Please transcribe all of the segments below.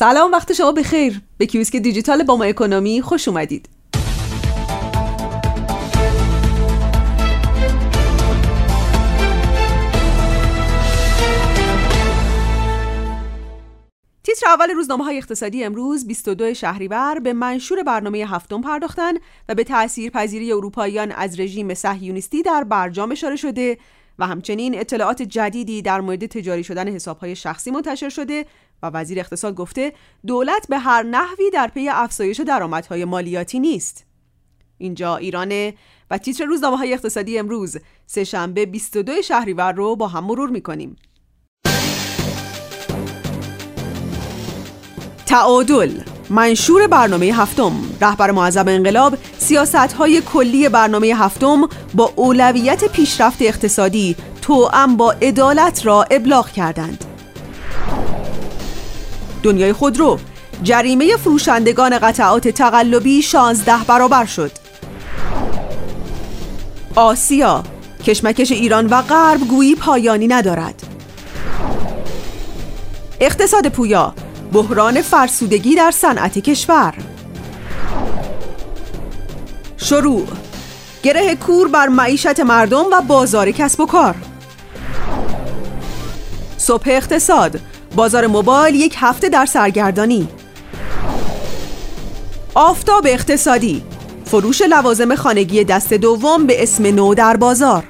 سلام وقت شما بخیر. به کیوسک دیجیتال با ما اکونومی خوش اومدید. تیتر اول روزنامه های اقتصادی امروز 22 شهریور به منشور برنامه هفتم پرداختن و به تأثیر پذیری اروپاییان از رژیم صهیونیستی در برجام اشاره شده. و همچنین اطلاعات جدیدی در مورد تجاری شدن حسابهای شخصی منتشر شده و وزیر اقتصاد گفته دولت به هر نحوی در پی افزایش درآمدهای مالیاتی نیست. اینجا ایرانه و تیتر روزنامه های اقتصادی امروز سهشنبه 22 شهریور رو با هم مرور می‌کنیم. تعادل منشور برنامه هفتم. رهبر معظم انقلاب سیاست های کلی برنامه هفتم با اولویت پیشرفت اقتصادی توأم با عدالت را ابلاغ کردند. دنیای خودرو جریمه فروشندگان قطعات تقلبی 16 برابر شد. آسیا کشمکش ایران و غرب گویی پایانی ندارد. اقتصاد پویا بحران فرسودگی در صنعت کشور. شروع. گره کور بر معیشت مردم و بازار کسب و کار. صبح اقتصاد. بازار موبایل یک هفته در سرگردانی. آفتاب اقتصادی. فروش لوازم خانگی دست دوم به اسم نو در بازار.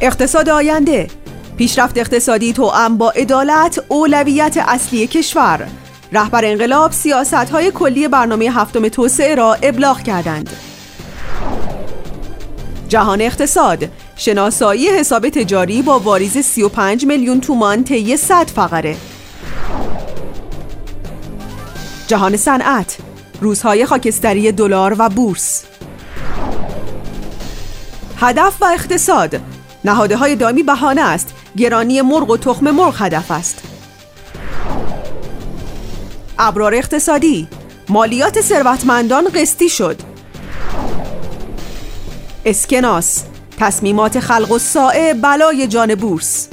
اقتصاد آینده. پیشرفت اقتصادی توأم با عدالت اولویت اصلی کشور. رهبر انقلاب سیاست های کلی برنامه هفتم توسعه را ابلاغ کردند. جهان اقتصاد شناسایی حساب تجاری با واریز 35 میلیون تومان طی 100 فقره. جهان صنعت روزهای خاکستری دلار و بورس. هدف و اقتصاد نهاده های دائمی بهانه است. گرانی مرغ و تخم مرغ هدف است. ابرار اقتصادی. مالیات ثروتمندان قسطی شد. اسکناس. تصمیمات خلق و سائه بلای جان بورس.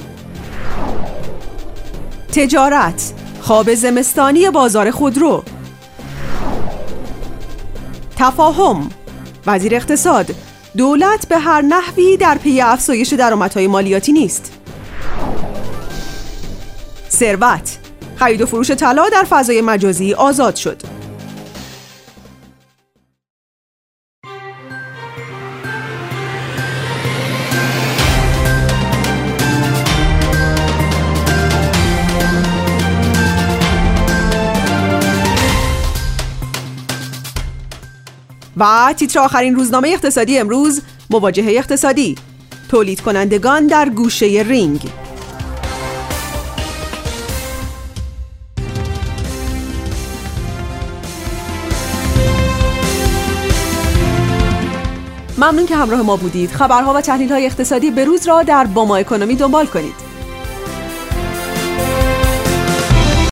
تجارت. خواب زمستانی بازار خودرو. تفاهم. وزیر اقتصاد. دولت به هر نحوی در پی افزایش درآمدهای مالیاتی نیست. ثروت. خرید و فروش طلا در فضای مجازی آزاد شد. و تیتر آخرین روزنامه اقتصادی امروز مواجهه اقتصادی. تولید کنندگان در گوشه رینگ. ممنون که همراه ما بودید. خبرها و تحلیل های اقتصادی روز را در باما اکونومی دنبال کنید.